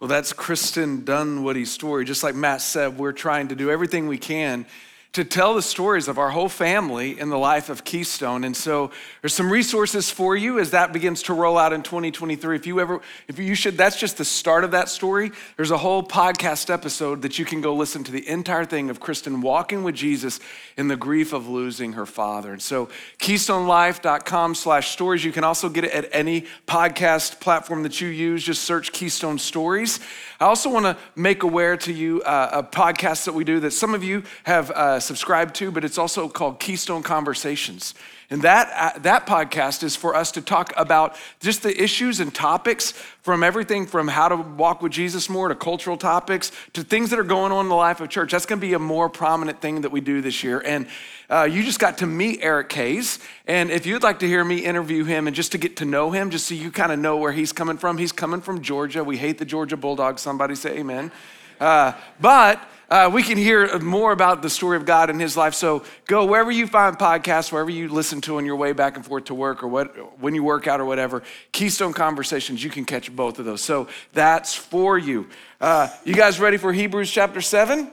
Well, that's Kristen Dunwoody's story. Just like Matt said, we're trying to do everything we can to tell the stories of our whole family in the life of Keystone. And so there's some resources for you as that begins to roll out in 2023. If you ever, if you should, that's just the start of that story. There's a whole podcast episode that you can go listen to the entire thing of Kristen walking with Jesus in the grief of losing her father. And so keystonelife.com slash stories. You can also get it at any podcast platform that you use. Just search Keystone Stories. I also want to make aware to you uh, a podcast that we do that some of you have uh, subscribed to, but it's also called Keystone Conversations. And that, uh, that podcast is for us to talk about just the issues and topics from everything from how to walk with Jesus more to cultural topics to things that are going on in the life of church. That's going to be a more prominent thing that we do this year. And uh, you just got to meet Eric Case. And if you'd like to hear me interview him and just to get to know him, just so you kind of know where he's coming from, he's coming from Georgia. We hate the Georgia Bulldogs. Somebody say amen. Uh, but uh, we can hear more about the story of God in his life. So go wherever you find podcasts, wherever you listen to on your way back and forth to work or what, when you work out or whatever. Keystone Conversations, you can catch both of those. So that's for you. Uh, you guys ready for Hebrews chapter 7?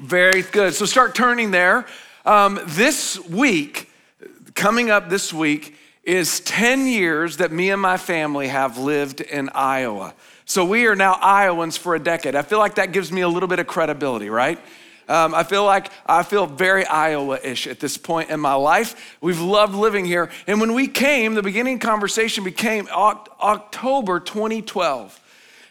Very good. So start turning there. Um, this week, coming up this week, is 10 years that me and my family have lived in Iowa. So we are now Iowans for a decade. I feel like that gives me a little bit of credibility, right? Um, I feel like I feel very Iowa ish at this point in my life. We've loved living here. And when we came, the beginning conversation became October 2012.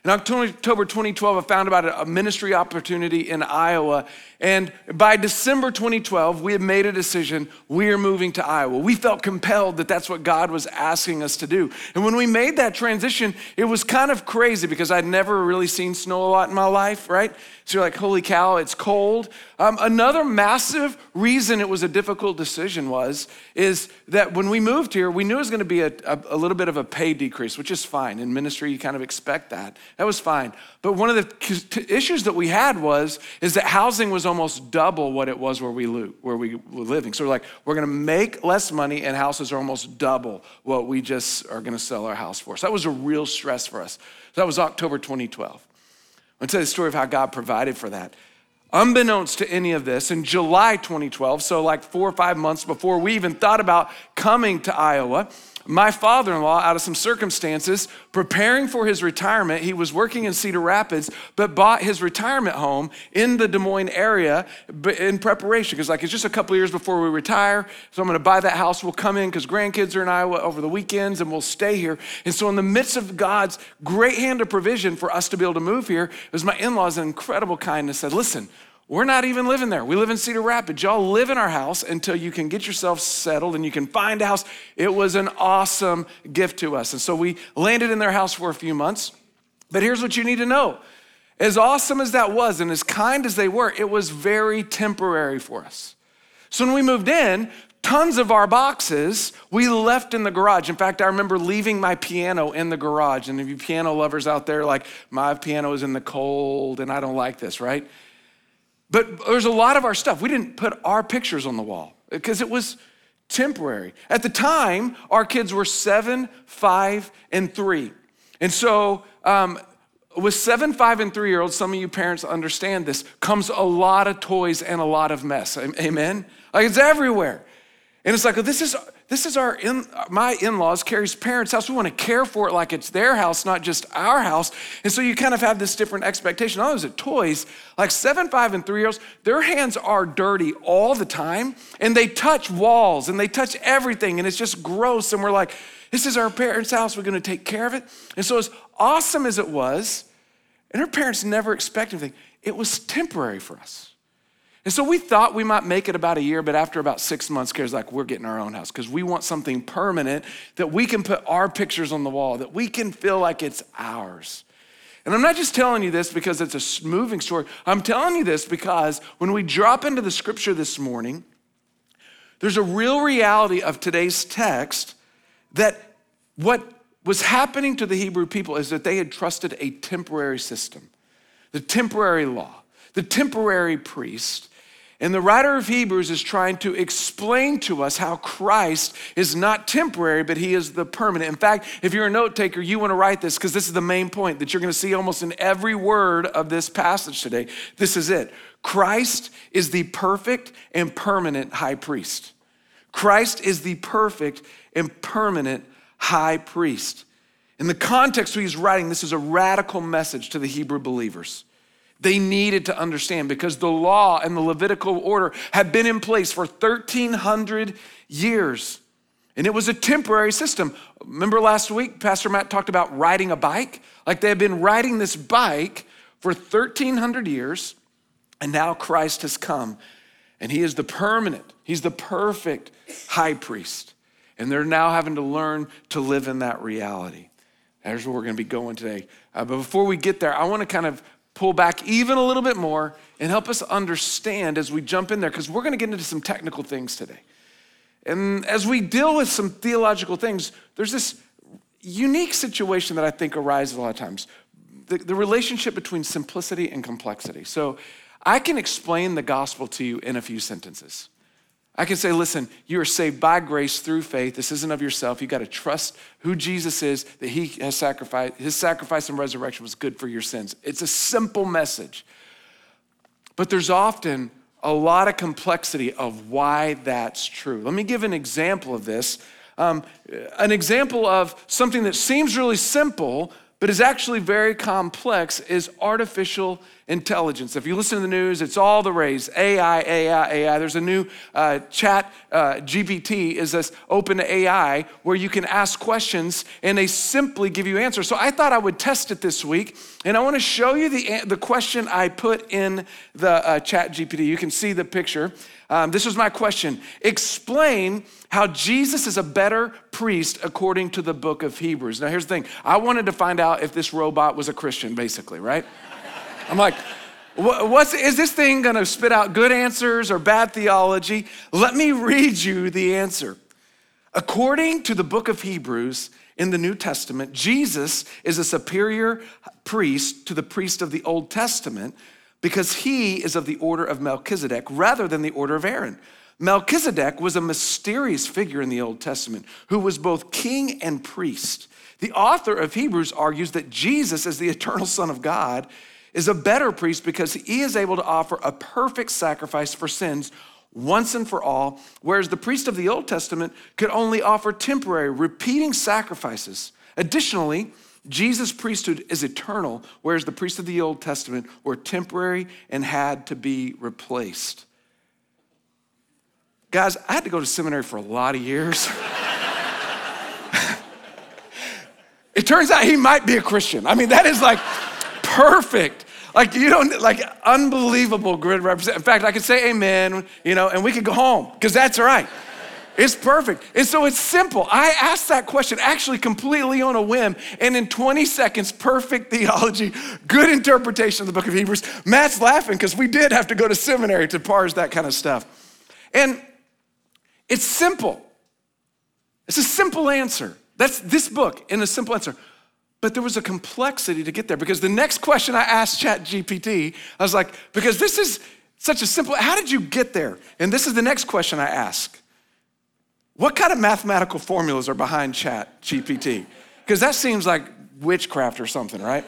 In October 2012, I found about a ministry opportunity in Iowa. And by December 2012, we had made a decision we are moving to Iowa. We felt compelled that that's what God was asking us to do. And when we made that transition, it was kind of crazy because I'd never really seen snow a lot in my life, right? So you're like, holy cow, it's cold. Um, another massive reason it was a difficult decision was is that when we moved here, we knew it was going to be a, a, a little bit of a pay decrease, which is fine. In ministry, you kind of expect that. That was fine. But one of the issues that we had was is that housing was almost double what it was where we where we were living. So we're like, we're going to make less money, and houses are almost double what we just are going to sell our house for. So that was a real stress for us. So that was October 2012. I'll tell you the story of how God provided for that. Unbeknownst to any of this, in July 2012, so like four or five months before we even thought about coming to Iowa, my father in law, out of some circumstances, preparing for his retirement, he was working in Cedar Rapids, but bought his retirement home in the Des Moines area in preparation. Because, like, it's just a couple years before we retire. So, I'm going to buy that house. We'll come in because grandkids are in Iowa over the weekends and we'll stay here. And so, in the midst of God's great hand of provision for us to be able to move here, it was my in laws, incredible kindness, said, Listen, we're not even living there. We live in Cedar Rapids. Y'all live in our house until you can get yourself settled and you can find a house. It was an awesome gift to us. And so we landed in their house for a few months. But here's what you need to know as awesome as that was and as kind as they were, it was very temporary for us. So when we moved in, tons of our boxes we left in the garage. In fact, I remember leaving my piano in the garage. And if you piano lovers out there, like my piano is in the cold and I don't like this, right? But there's a lot of our stuff. We didn't put our pictures on the wall because it was temporary. At the time, our kids were seven, five, and three. And so, um, with seven, five, and three year olds, some of you parents understand this, comes a lot of toys and a lot of mess. Amen? Like it's everywhere. And it's like, this is this is our in, my in-laws carrie's parents house. We want to care for it like it's their house not just our house. And so you kind of have this different expectation. Oh is it toys? Like seven five and three year olds their hands are dirty all the time and they touch walls and they touch everything and it's just gross and we're like this is our parents house we're going to take care of it. And so as awesome as it was and her parents never expected anything it was temporary for us and so we thought we might make it about a year, but after about six months, Kara's like, we're getting our own house because we want something permanent that we can put our pictures on the wall, that we can feel like it's ours. And I'm not just telling you this because it's a moving story. I'm telling you this because when we drop into the scripture this morning, there's a real reality of today's text that what was happening to the Hebrew people is that they had trusted a temporary system, the temporary law, the temporary priest, And the writer of Hebrews is trying to explain to us how Christ is not temporary, but he is the permanent. In fact, if you're a note taker, you want to write this because this is the main point that you're going to see almost in every word of this passage today. This is it Christ is the perfect and permanent high priest. Christ is the perfect and permanent high priest. In the context he's writing, this is a radical message to the Hebrew believers. They needed to understand because the law and the Levitical order had been in place for 1,300 years. And it was a temporary system. Remember last week, Pastor Matt talked about riding a bike? Like they had been riding this bike for 1,300 years, and now Christ has come. And he is the permanent, he's the perfect high priest. And they're now having to learn to live in that reality. That's where we're going to be going today. Uh, but before we get there, I want to kind of pull back even a little bit more and help us understand as we jump in there, because we're going to get into some technical things today. And as we deal with some theological things, there's this unique situation that I think arises a lot of times the, the relationship between simplicity and complexity. So I can explain the gospel to you in a few sentences. I can say, listen, you are saved by grace through faith. This isn't of yourself. You got to trust who Jesus is, that he has sacrificed. His sacrifice and resurrection was good for your sins. It's a simple message. But there's often a lot of complexity of why that's true. Let me give an example of this. Um, an example of something that seems really simple, but is actually very complex is artificial intelligence. If you listen to the news, it's all the rage AI, AI, AI. There's a new uh, chat, uh, GPT is this open AI where you can ask questions and they simply give you answers. So I thought I would test it this week and I want to show you the, the question I put in the uh, chat GPT. You can see the picture. Um, this was my question. Explain how Jesus is a better priest according to the book of Hebrews. Now, here's the thing I wanted to find out if this robot was a Christian, basically, right? I'm like, What's, is this thing gonna spit out good answers or bad theology? Let me read you the answer. According to the book of Hebrews in the New Testament, Jesus is a superior priest to the priest of the Old Testament because he is of the order of Melchizedek rather than the order of Aaron. Melchizedek was a mysterious figure in the Old Testament who was both king and priest. The author of Hebrews argues that Jesus, as the eternal Son of God, is a better priest because he is able to offer a perfect sacrifice for sins once and for all, whereas the priest of the Old Testament could only offer temporary, repeating sacrifices. Additionally, Jesus' priesthood is eternal, whereas the priests of the Old Testament were temporary and had to be replaced. Guys, I had to go to seminary for a lot of years. it turns out he might be a Christian. I mean, that is like perfect like you don't like unbelievable grid represent. In fact, I could say amen, you know, and we could go home because that's right. It's perfect. And so it's simple. I asked that question actually completely on a whim. And in 20 seconds, perfect theology, good interpretation of the book of Hebrews. Matt's laughing because we did have to go to seminary to parse that kind of stuff. And it's simple. It's a simple answer. That's this book in a simple answer. But there was a complexity to get there because the next question I asked ChatGPT, I was like, because this is such a simple, how did you get there? And this is the next question I ask. What kind of mathematical formulas are behind ChatGPT? Because that seems like witchcraft or something, right?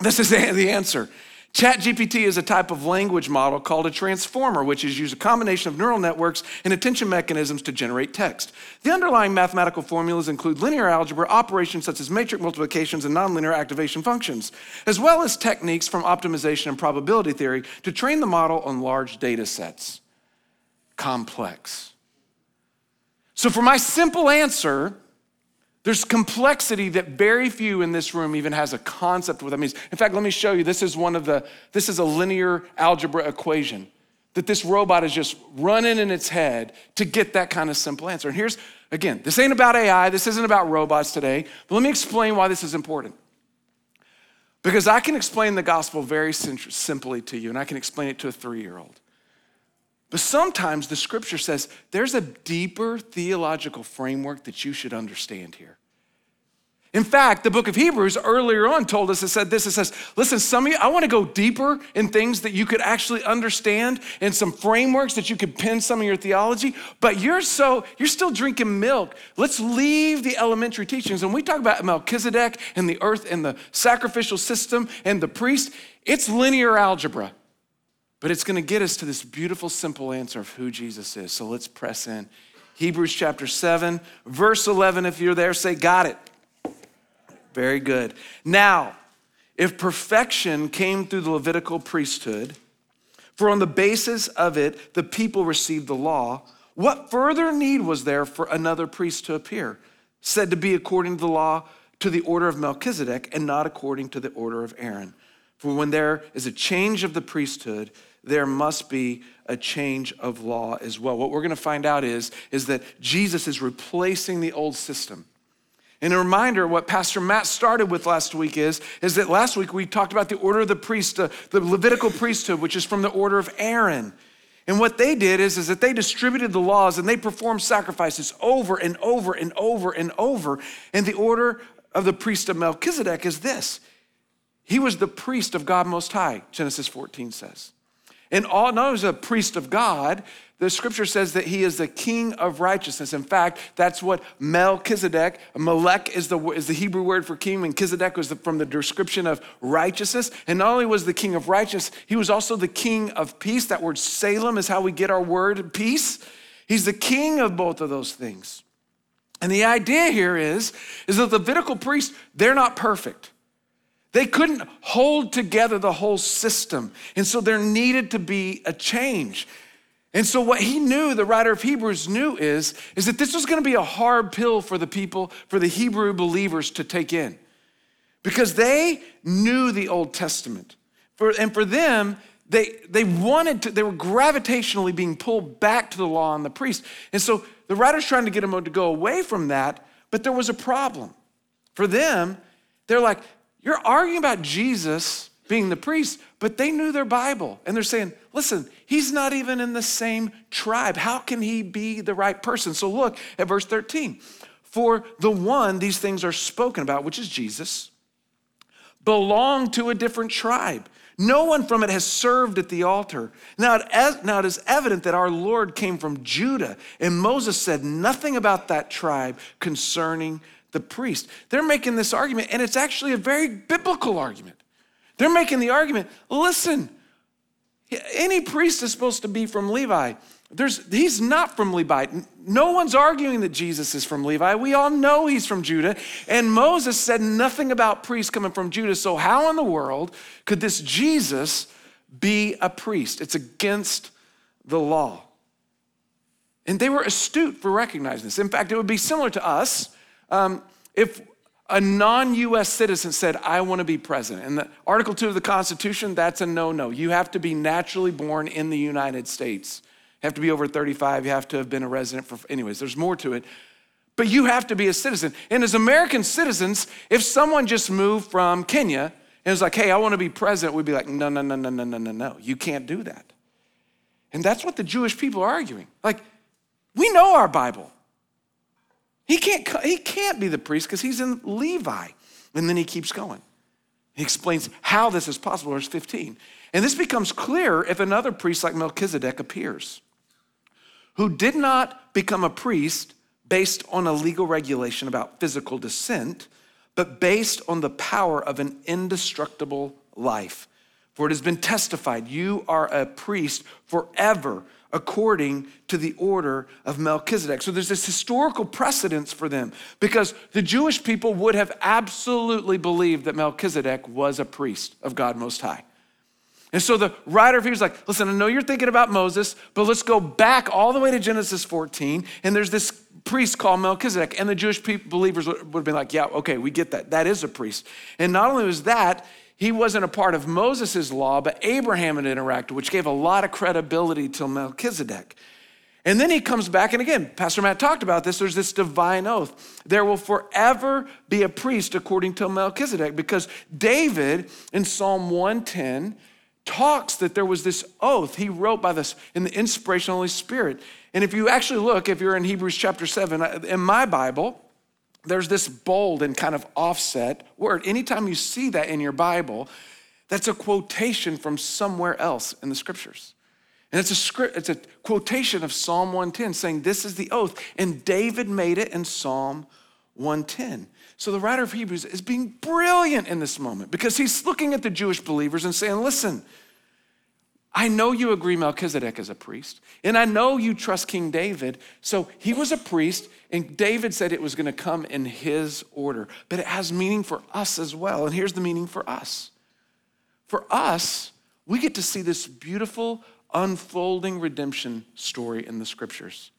This is the answer. ChatGPT is a type of language model called a transformer, which is used a combination of neural networks and attention mechanisms to generate text. The underlying mathematical formulas include linear algebra, operations such as matrix multiplications and nonlinear activation functions, as well as techniques from optimization and probability theory to train the model on large data sets. Complex. So, for my simple answer, there's complexity that very few in this room even has a concept of what that means. In fact, let me show you. This is one of the, this is a linear algebra equation that this robot is just running in its head to get that kind of simple answer. And here's, again, this ain't about AI, this isn't about robots today, but let me explain why this is important. Because I can explain the gospel very simply to you, and I can explain it to a three year old. But sometimes the scripture says there's a deeper theological framework that you should understand here. In fact, the book of Hebrews earlier on told us, it said this, it says, listen, some of you, I want to go deeper in things that you could actually understand and some frameworks that you could pin some of your theology, but you're so, you're still drinking milk. Let's leave the elementary teachings. And we talk about Melchizedek and the earth and the sacrificial system and the priest, it's linear algebra. But it's going to get us to this beautiful, simple answer of who Jesus is. So let's press in. Hebrews chapter 7, verse 11. If you're there, say, Got it. Very good. Now, if perfection came through the Levitical priesthood, for on the basis of it the people received the law, what further need was there for another priest to appear, said to be according to the law to the order of Melchizedek and not according to the order of Aaron? For when there is a change of the priesthood, there must be a change of law as well. What we're going to find out is, is that Jesus is replacing the old system. And a reminder, what Pastor Matt started with last week is, is that last week we talked about the order of the priest, uh, the Levitical priesthood, which is from the order of Aaron. And what they did is, is that they distributed the laws and they performed sacrifices over and over and over and over. And the order of the priest of Melchizedek is this he was the priest of God Most High, Genesis 14 says. And all, not only a priest of God, the scripture says that he is the king of righteousness. In fact, that's what Melchizedek, Melech is the, is the Hebrew word for king, and Melchizedek was the, from the description of righteousness. And not only was the king of righteousness, he was also the king of peace. That word Salem is how we get our word peace. He's the king of both of those things. And the idea here is, is that the Levitical priests, they're not perfect. They couldn't hold together the whole system. And so there needed to be a change. And so what he knew, the writer of Hebrews knew is, is that this was going to be a hard pill for the people, for the Hebrew believers to take in. Because they knew the Old Testament. For, and for them, they, they wanted to, they were gravitationally being pulled back to the law and the priest. And so the writer's trying to get them to go away from that, but there was a problem. For them, they're like, you're arguing about Jesus being the priest, but they knew their Bible. And they're saying, listen, he's not even in the same tribe. How can he be the right person? So look at verse 13. For the one these things are spoken about, which is Jesus, belonged to a different tribe. No one from it has served at the altar. Now it, now it is evident that our Lord came from Judah, and Moses said nothing about that tribe concerning the priest. They're making this argument, and it's actually a very biblical argument. They're making the argument listen, any priest is supposed to be from Levi. There's, he's not from Levi. No one's arguing that Jesus is from Levi. We all know he's from Judah. And Moses said nothing about priests coming from Judah. So, how in the world could this Jesus be a priest? It's against the law. And they were astute for recognizing this. In fact, it would be similar to us um, if a non US citizen said, I want to be president, in the Article 2 of the Constitution, that's a no no. You have to be naturally born in the United States. You have to be over 35, you have to have been a resident for, anyways, there's more to it. But you have to be a citizen. And as American citizens, if someone just moved from Kenya and was like, hey, I want to be president, we'd be like, no, no, no, no, no, no, no, no. You can't do that. And that's what the Jewish people are arguing. Like, we know our Bible. He can't, he can't be the priest because he's in Levi. And then he keeps going. He explains how this is possible, verse 15. And this becomes clear if another priest like Melchizedek appears, who did not become a priest based on a legal regulation about physical descent, but based on the power of an indestructible life. For it has been testified, you are a priest forever according to the order of Melchizedek. So there's this historical precedence for them because the Jewish people would have absolutely believed that Melchizedek was a priest of God Most High. And so the writer of Hebrews is like, listen, I know you're thinking about Moses, but let's go back all the way to Genesis 14. And there's this priest called Melchizedek. And the Jewish people, believers would have been like, yeah, okay, we get that. That is a priest. And not only was that, he wasn't a part of Moses' law, but Abraham had interacted, which gave a lot of credibility to Melchizedek. And then he comes back, and again, Pastor Matt talked about this. There's this divine oath. There will forever be a priest according to Melchizedek, because David in Psalm 110 talks that there was this oath he wrote by this in the inspiration of the Holy Spirit. And if you actually look, if you're in Hebrews chapter 7, uh, in my Bible, there's this bold and kind of offset word. Anytime you see that in your Bible, that's a quotation from somewhere else in the scriptures. And it's a script, it's a quotation of Psalm 110 saying, This is the oath. And David made it in Psalm 110. So the writer of Hebrews is being brilliant in this moment because he's looking at the Jewish believers and saying, Listen, I know you agree Melchizedek is a priest, and I know you trust King David. So he was a priest, and David said it was going to come in his order, but it has meaning for us as well. And here's the meaning for us for us, we get to see this beautiful, unfolding redemption story in the scriptures.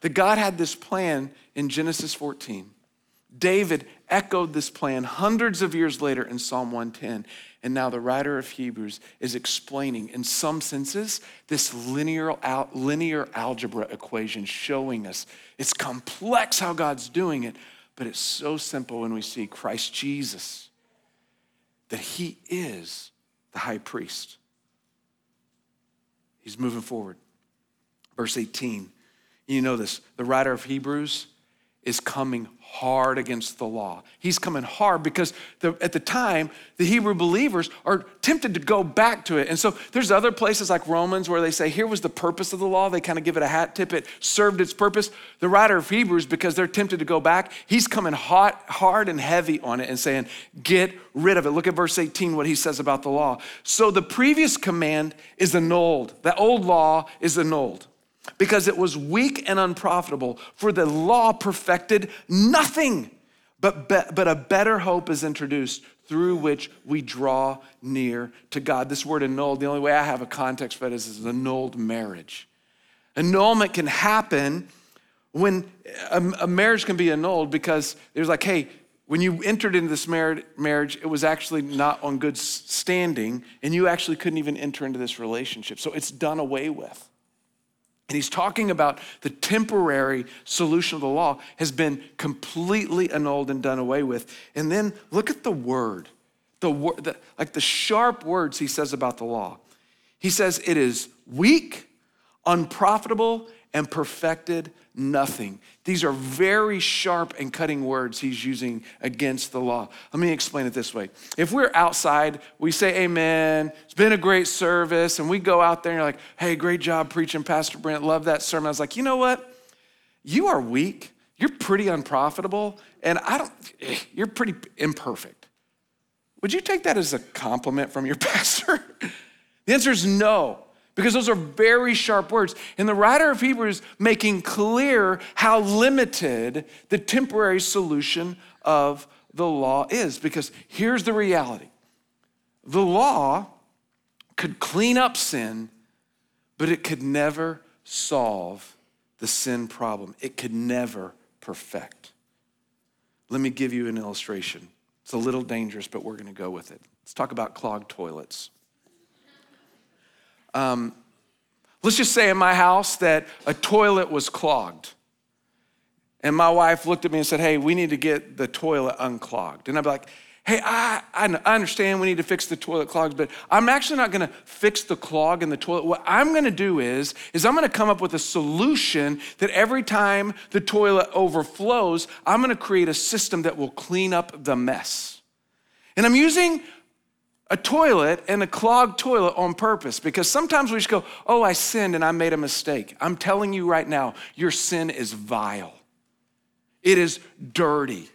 That God had this plan in Genesis 14. David echoed this plan hundreds of years later in Psalm 110. And now the writer of Hebrews is explaining, in some senses, this linear, linear algebra equation, showing us it's complex how God's doing it, but it's so simple when we see Christ Jesus that he is the high priest. He's moving forward. Verse 18, you know this. The writer of Hebrews is coming hard against the law. He's coming hard because the, at the time, the Hebrew believers are tempted to go back to it. And so there's other places like Romans where they say, here was the purpose of the law. They kind of give it a hat tip. It served its purpose. The writer of Hebrews, because they're tempted to go back, he's coming hot, hard and heavy on it and saying, get rid of it. Look at verse 18, what he says about the law. So the previous command is annulled. The old law is annulled because it was weak and unprofitable, for the law perfected nothing. But, be, but a better hope is introduced through which we draw near to God. This word annulled, the only way I have a context for it is, annulled marriage. Annulment can happen when a, a marriage can be annulled because there's like, hey, when you entered into this marriage, it was actually not on good standing, and you actually couldn't even enter into this relationship. So it's done away with. And he's talking about the temporary solution of the law has been completely annulled and done away with. And then look at the word, the, the like the sharp words he says about the law. He says it is weak, unprofitable, and perfected nothing. These are very sharp and cutting words he's using against the law. Let me explain it this way. If we're outside, we say amen, it's been a great service, and we go out there and you're like, hey, great job preaching, Pastor Brent, love that sermon. I was like, you know what? You are weak, you're pretty unprofitable, and I don't, eh, you're pretty imperfect. Would you take that as a compliment from your pastor? the answer is no because those are very sharp words. And the writer of Hebrews making clear how limited the temporary solution of the law is. Because here's the reality the law could clean up sin, but it could never solve the sin problem, it could never perfect. Let me give you an illustration. It's a little dangerous, but we're going to go with it. Let's talk about clogged toilets. Um, let's just say in my house that a toilet was clogged. And my wife looked at me and said, Hey, we need to get the toilet unclogged. And I'd be like, Hey, I, I understand we need to fix the toilet clogs, but I'm actually not gonna fix the clog in the toilet. What I'm gonna do is, is I'm gonna come up with a solution that every time the toilet overflows, I'm gonna create a system that will clean up the mess. And I'm using a toilet and a clogged toilet on purpose because sometimes we just go, Oh, I sinned and I made a mistake. I'm telling you right now, your sin is vile, it is dirty,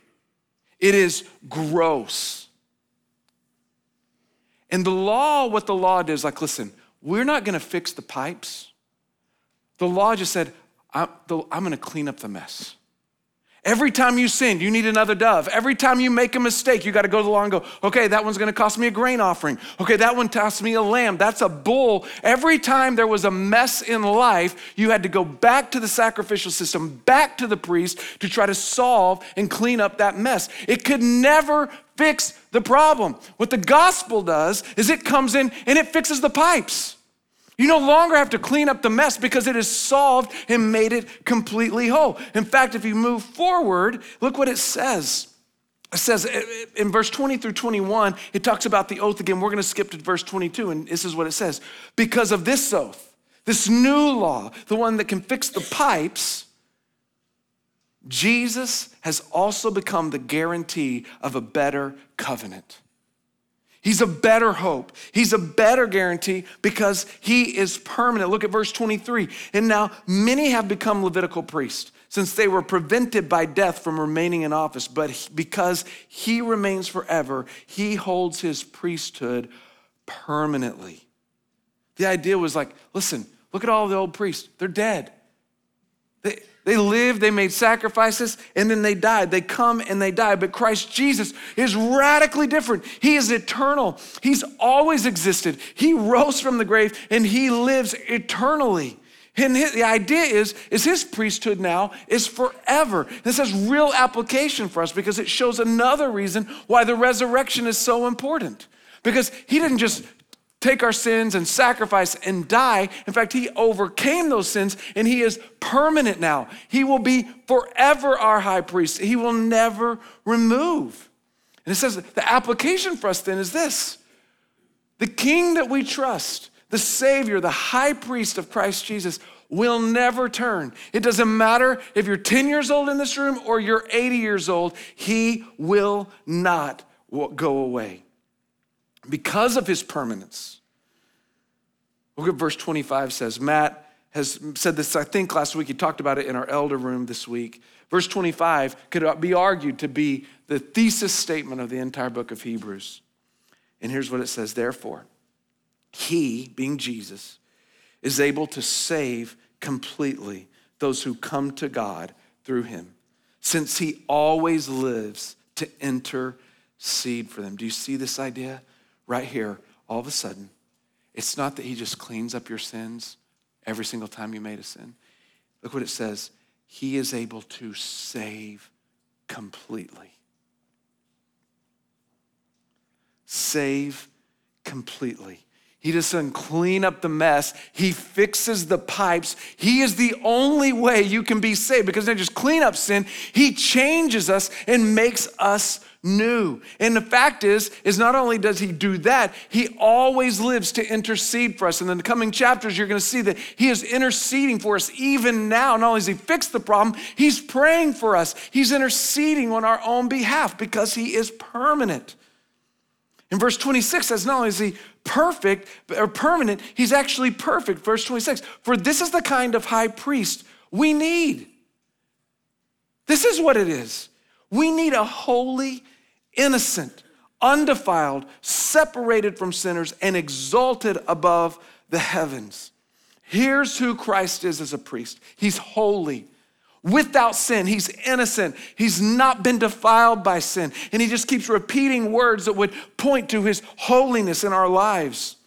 it is gross. And the law, what the law did is like, listen, we're not gonna fix the pipes. The law just said, I'm, I'm gonna clean up the mess. Every time you sin, you need another dove. Every time you make a mistake, you got to go to the law and go, okay, that one's going to cost me a grain offering. Okay, that one cost me a lamb. That's a bull. Every time there was a mess in life, you had to go back to the sacrificial system, back to the priest to try to solve and clean up that mess. It could never fix the problem. What the gospel does is it comes in and it fixes the pipes. You no longer have to clean up the mess because it is solved and made it completely whole. In fact, if you move forward, look what it says. It says eh, eh, in verse 20 through 21, it talks about the oath again. We're going to skip to verse 22, and this is what it says. Because of this oath, this new law, the one that can fix the pipes, Jesus has also become the guarantee of a better covenant. He's a better hope. He's a better guarantee because he is permanent. Look at verse 23. And now many have become Levitical priests since they were prevented by death from remaining in office. But because he remains forever, he holds his priesthood permanently. The idea was like, listen, look at all the old priests. They're dead. They, they lived, they made sacrifices, and then they died. They come and they die. But Christ Jesus is radically different. He is eternal. He's always existed. He rose from the grave and he lives eternally. And the idea is, is his priesthood now is forever. This has real application for us because it shows another reason why the resurrection is so important. Because he didn't just take our sins and sacrifice and die. In fact, he overcame those sins and he is permanent now. He will be forever our high priest. He will never remove. And it says the application for us then is this the king that we trust, the Savior, the high priest of Christ Jesus, will never turn. It doesn't matter if you're 10 years old in this room or you're 80 years old, he will not go away because of his permanence. Look at verse 25 says. Matt has said this, I think last week, he talked about it in our elder room this week. Verse 25 could be argued to be the thesis statement of the entire book of Hebrews. And here's what it says Therefore, he, being Jesus, is able to save completely those who come to God through him, since he always lives to intercede for them. Do you see this idea? Right here, all of a sudden, it's not that he just cleans up your sins every single time you made a sin. Look what it says He is able to save completely. Save completely. He doesn't clean up the mess. He fixes the pipes. He is the only way you can be saved because they just clean up sin. He changes us and makes us new. And the fact is, is not only does he do that, he always lives to intercede for us. And in the coming chapters, you're going to see that he is interceding for us even now. Not only has he fixed the problem, he's praying for us. He's interceding on our own behalf because he is permanent. In verse 26 says, not only is he perfect or permanent, he's actually perfect. Verse 26, for this is the kind of high priest we need. This is what it is. We need a holy, innocent, undefiled, separated from sinners, and exalted above the heavens. Here's who Christ is as a priest He's holy, without sin. He's innocent. He's not been defiled by sin. And he just keeps repeating words that would point to his holiness in our lives.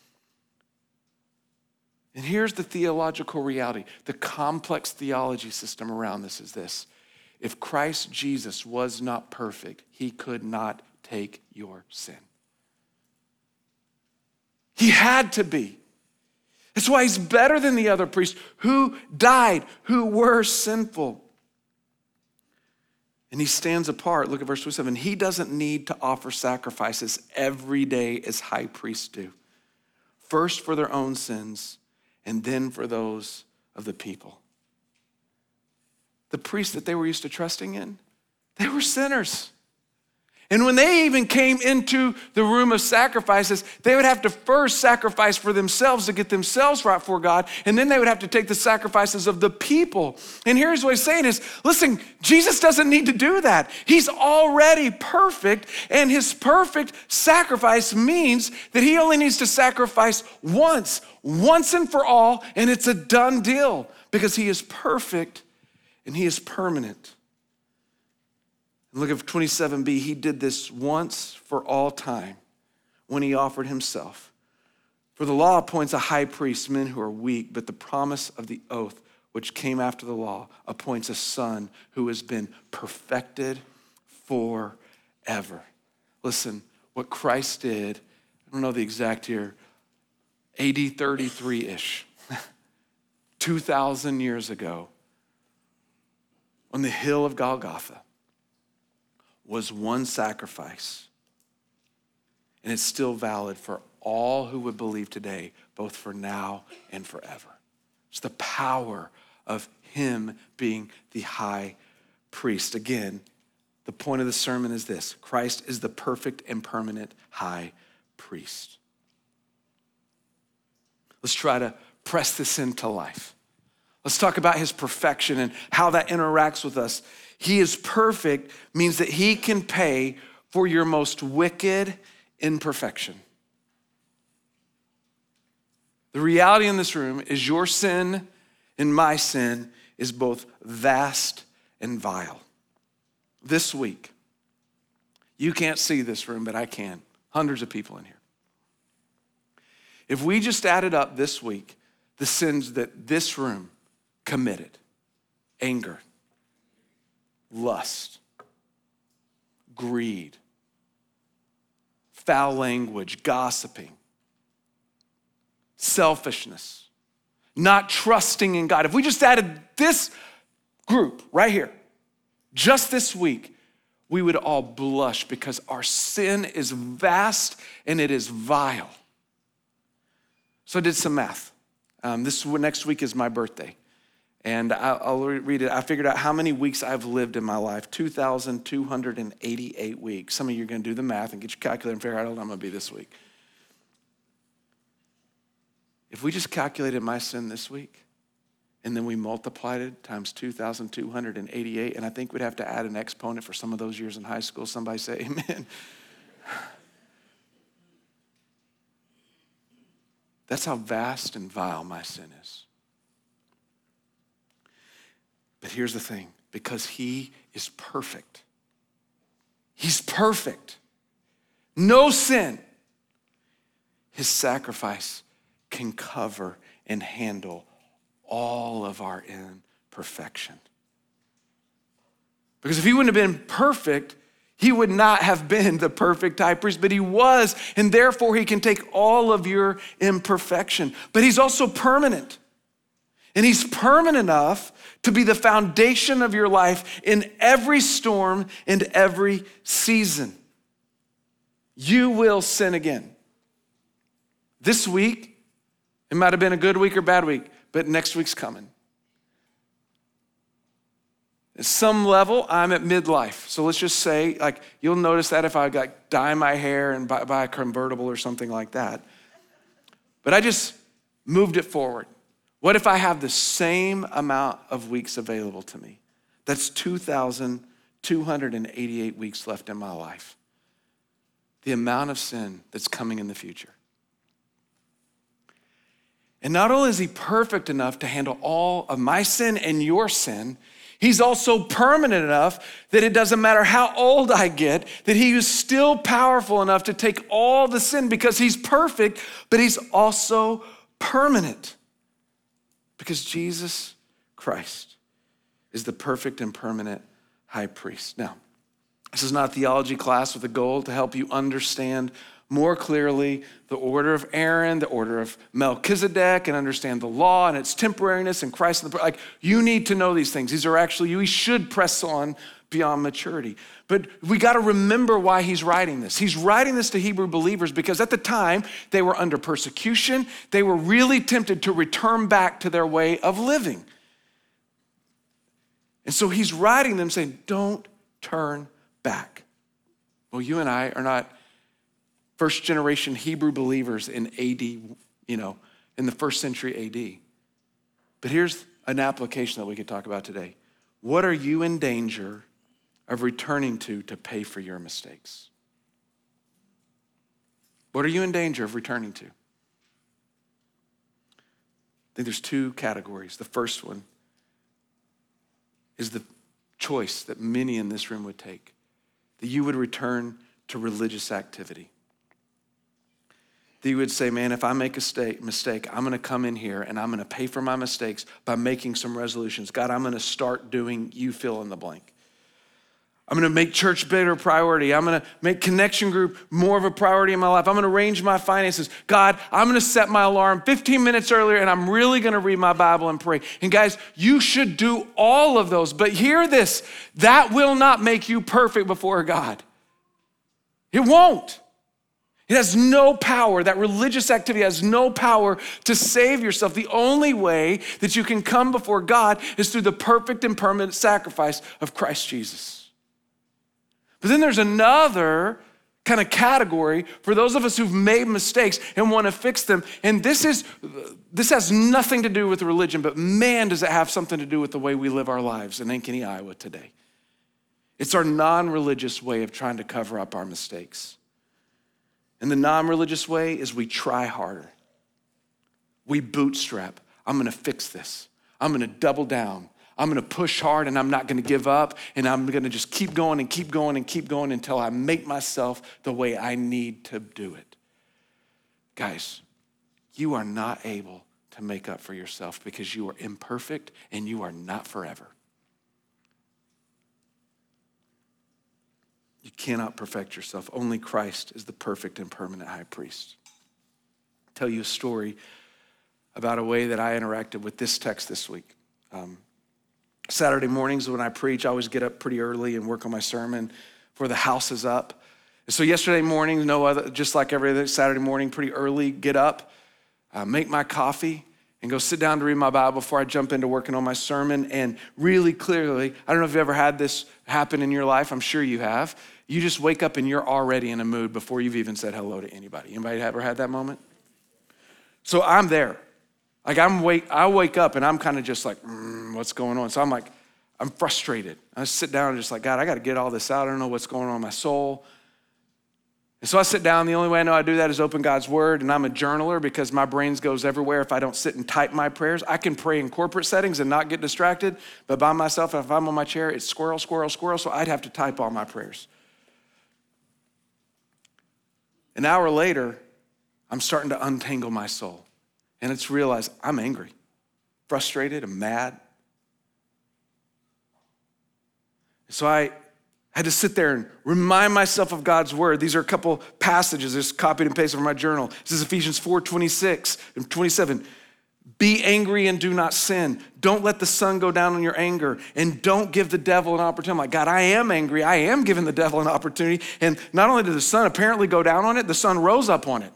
And here's the theological reality the complex theology system around this is this. If Christ Jesus was not perfect, he could not take your sin. He had to be. That's why he's better than the other priests who died, who were sinful. And he stands apart. Look at verse 27. He doesn't need to offer sacrifices every day as high priests do. First for their own sins, and then for those of the people. The priests that they were used to trusting in, they were sinners. And when they even came into the room of sacrifices, they would have to first sacrifice for themselves to get themselves right for God, and then they would have to take the sacrifices of the people. And here's what he's saying is, listen, Jesus doesn't need to do that. He's already perfect, and his perfect sacrifice means that he only needs to sacrifice once, once and for all, and it's a done deal because he is perfect and he is permanent. Look at 27b. He did this once for all time when he offered himself. For the law appoints a high priest, men who are weak, but the promise of the oath, which came after the law, appoints a son who has been perfected forever. Listen, what Christ did, I don't know the exact year, AD 33 ish, 2,000 years ago, on the hill of Golgotha was one sacrifice. And it's still valid for all who would believe today, both for now and forever. It's the power of Him being the high priest. Again, the point of the sermon is this Christ is the perfect and permanent high priest. Let's try to press this into life. Let's talk about his perfection and how that interacts with us. He is perfect means that he can pay for your most wicked imperfection. The reality in this room is your sin and my sin is both vast and vile. This week, you can't see this room, but I can. Hundreds of people in here. If we just added up this week the sins that this room committed anger, lust, greed, foul language, gossiping, selfishness, not trusting in God. If we just added this group right here, just this week, we would all blush because our sin is vast and it is vile. So I did some math. Um, this next week is my birthday. And I'll read it. I figured out how many weeks I've lived in my life 2,288 weeks. Some of you are going to do the math and get your calculator and figure out how old I'm going to be this week. If we just calculated my sin this week and then we multiplied it times 2,288, and I think we'd have to add an exponent for some of those years in high school. Somebody say, Amen. That's how vast and vile my sin is. But here's the thing because he is perfect, he's perfect, no sin. His sacrifice can cover and handle all of our imperfection. Because if he wouldn't have been perfect, he would not have been the perfect high priest, but he was, and therefore he can take all of your imperfection. But he's also permanent. And he's permanent enough to be the foundation of your life in every storm and every season. You will sin again. This week, it might have been a good week or bad week, but next week's coming. At some level, I'm at midlife. So let's just say, like, you'll notice that if I got dye my hair and buy, buy a convertible or something like that. But I just moved it forward. What if I have the same amount of weeks available to me? That's 2,288 weeks left in my life. The amount of sin that's coming in the future. And not only is he perfect enough to handle all of my sin and your sin, He's also permanent enough that it doesn't matter how old I get, that He is still powerful enough to take all the sin because He's perfect, but He's also permanent. Because Jesus Christ is the perfect and permanent high priest. Now, this is not a theology class with a goal to help you understand more clearly the order of Aaron, the order of Melchizedek, and understand the law and its temporariness and Christ. And the, like you need to know these things. These are actually you. should press on beyond maturity. But we got to remember why he's writing this. He's writing this to Hebrew believers because at the time they were under persecution. They were really tempted to return back to their way of living. And so he's writing them saying, "Don't turn back." Well, you and I are not first generation Hebrew believers in AD, you know, in the first century AD. But here's an application that we could talk about today. What are you in danger of returning to to pay for your mistakes? What are you in danger of returning to? I think there's two categories. The first one is the choice that many in this room would take that you would return to religious activity that you would say, man, if I make a mistake, I'm going to come in here and I'm going to pay for my mistakes by making some resolutions. God, I'm going to start doing you fill in the blank. I'm to make church bigger priority. I'm to make connection group more of a priority in my life. I'm to arrange my finances. God, I'm to set my alarm 15 minutes earlier and I'm really to read my Bible and pray. And guys, you should do all of those. But hear this that will not make you perfect before God. It won't. It has no power. That religious activity has no power to save yourself. The only way that you can come before God is through the perfect and permanent sacrifice of Christ Jesus. But then there's another kind of category for those of us who've made mistakes and want to fix them. And this is this has nothing to do with religion, but man, does it have something to do with the way we live our lives in Ankeny, Iowa today. It's our non-religious way of trying to cover up our mistakes. And the non religious way is we try harder. We bootstrap. I'm gonna fix this. I'm gonna double down. I'm gonna push hard and I'm not gonna give up. And I'm gonna just keep going and keep going and keep going until I make myself the way I need to do it. Guys, you are not able to make up for yourself because you are imperfect and you are not forever. You cannot perfect yourself. Only Christ is the perfect and permanent high priest. I'll tell you a story about a way that I interacted with this text this week. Um, Saturday mornings when I preach, I always get up pretty early and work on my sermon for the house is up. So yesterday morning, no other, just like every other Saturday morning, pretty early, get up, uh, make my coffee, and go sit down to read my Bible before I jump into working on my sermon. And really clearly, I don't know if you've ever had this happen in your life. I'm sure you have. You just wake up and you're already in a mood before you've even said hello to anybody. Anybody ever had that moment? So I'm there. Like I'm wake, I wake up and I'm kind of just like, mm, what's going on? So I'm like, I'm frustrated. I sit down and just like, God, I got to get all this out. I don't know what's going on in my soul. And so I sit down. The only way I know I do that is open God's word. And I'm a journaler because my brains goes everywhere if I don't sit and type my prayers. I can pray in corporate settings and not get distracted, but by myself, if I'm on my chair, it's squirrel, squirrel, squirrel. So I'd have to type all my prayers. An hour later, I'm starting to untangle my soul. And it's realized I'm angry, frustrated, I'm mad. So I had to sit there and remind myself of God's word. These are a couple passages, just copied and pasted from my journal. This is Ephesians 4 26 and 27. Be angry and do not sin. Don't let the sun go down on your anger and don't give the devil an opportunity. Like, God, I am angry. I am giving the devil an opportunity. And not only did the sun apparently go down on it, the sun rose up on it.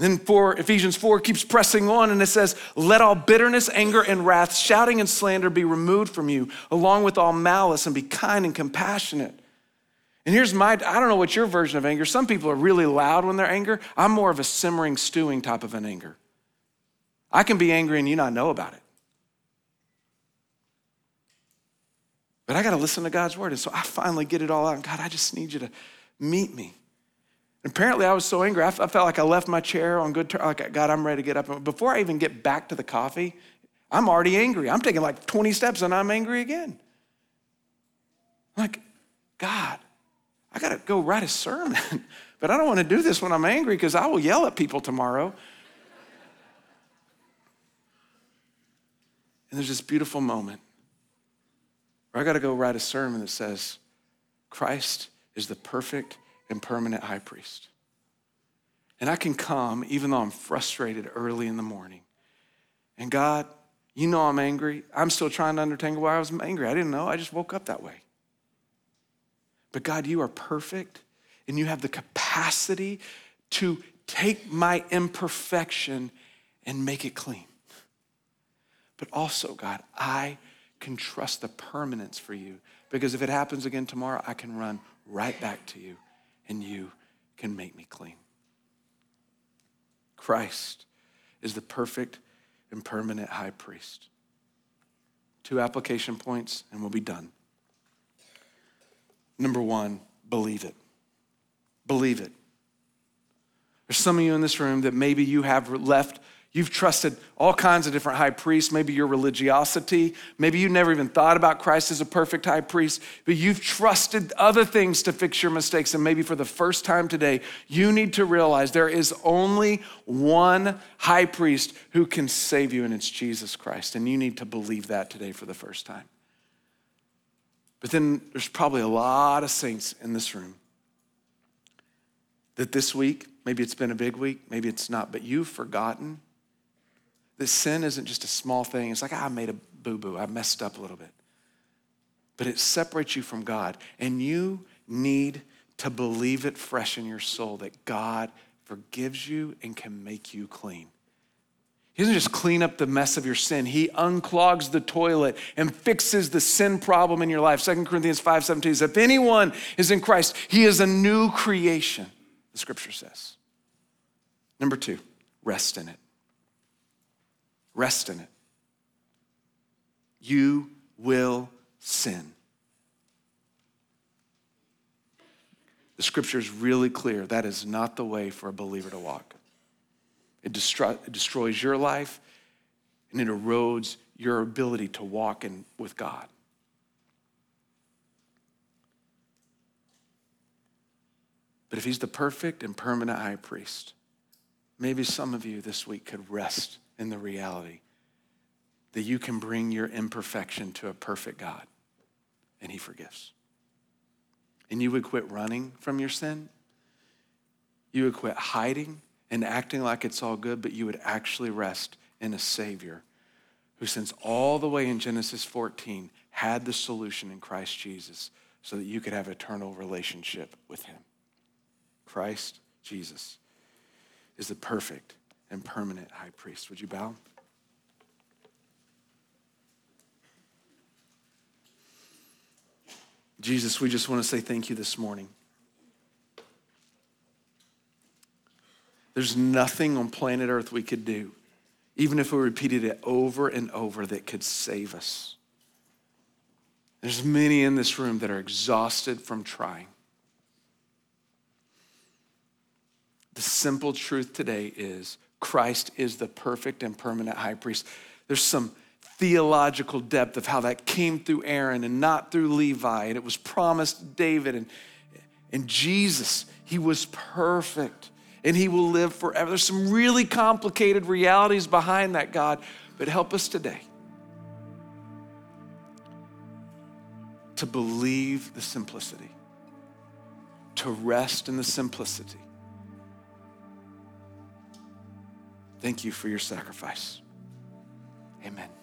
Then for Ephesians 4 keeps pressing on and it says, Let all bitterness, anger, and wrath, shouting and slander be removed from you, along with all malice, and be kind and compassionate and here's my, I don't know what your version of anger. Some people are really loud when they're angry. I'm more of a simmering, stewing type of an anger. I can be angry and you not know about it. But I got to listen to God's word. And so I finally get it all out. God, I just need you to meet me. And apparently, I was so angry. I felt like I left my chair on good terms. Like, God, I'm ready to get up. Before I even get back to the coffee, I'm already angry. I'm taking like 20 steps and I'm angry again. Like, God, I got to go write a sermon, but I don't want to do this when I'm angry because I will yell at people tomorrow. And there's this beautiful moment where I got to go write a sermon that says, Christ is the perfect and permanent high priest. And I can come even though I'm frustrated early in the morning. And God, you know I'm angry. I'm still trying to untangle why I was angry. I didn't know. I just woke up that way. But God, you are perfect and you have the capacity to take my imperfection and make it clean. But also, God, I can trust the permanence for you because if it happens again tomorrow, I can run right back to you and you can make me clean. Christ is the perfect and permanent high priest. Two application points, and we'll be done. Number one, believe it. Believe it. There's some of you in this room that maybe you have left, you've trusted all kinds of different high priests, maybe your religiosity, maybe you never even thought about Christ as a perfect high priest, but you've trusted other things to fix your mistakes. And maybe for the first time today, you need to realize there is only one high priest who can save you, and it's Jesus Christ. And you need to believe that today for the first time. But then there's probably a lot of saints in this room that this week, maybe it's been a big week, maybe it's not, but you've forgotten that sin isn't just a small thing. It's like, ah, I made a boo boo, I messed up a little bit. But it separates you from God, and you need to believe it fresh in your soul that God forgives you and can make you clean. He doesn't just clean up the mess of your sin. He unclogs the toilet and fixes the sin problem in your life. 2 Corinthians 5:17 says, if anyone is in Christ, he is a new creation, the scripture says. Number two, rest in it. Rest in it. You will sin. The scripture is really clear. That is not the way for a believer to walk. It, it destroys your life and it erodes your ability to walk in, with God. But if he's the perfect and permanent high priest, maybe some of you this week could rest in the reality that you can bring your imperfection to a perfect God and he forgives and you would quit running from your sin, you would quit hiding and acting like it's all good, but you would actually rest in a Savior who, since all the way in Genesis 14, had the solution in Christ Jesus so that you could have eternal relationship with Him. Christ Jesus is the perfect and permanent high priest. Would you bow? Jesus, we just want to say thank you this morning. There's nothing on planet Earth we could do, even if we repeated it over and over, that could save us. There's many in this room that are exhausted from trying. The simple truth today is Christ is the perfect and permanent high priest. There's some theological depth of how that came through Aaron and not through Levi, and it was promised David. And, and Jesus, he was perfect and he will live forever. There's some really complicated realities behind that, God, but help us today to believe the simplicity, to rest in the simplicity. Thank you for your sacrifice. Amen.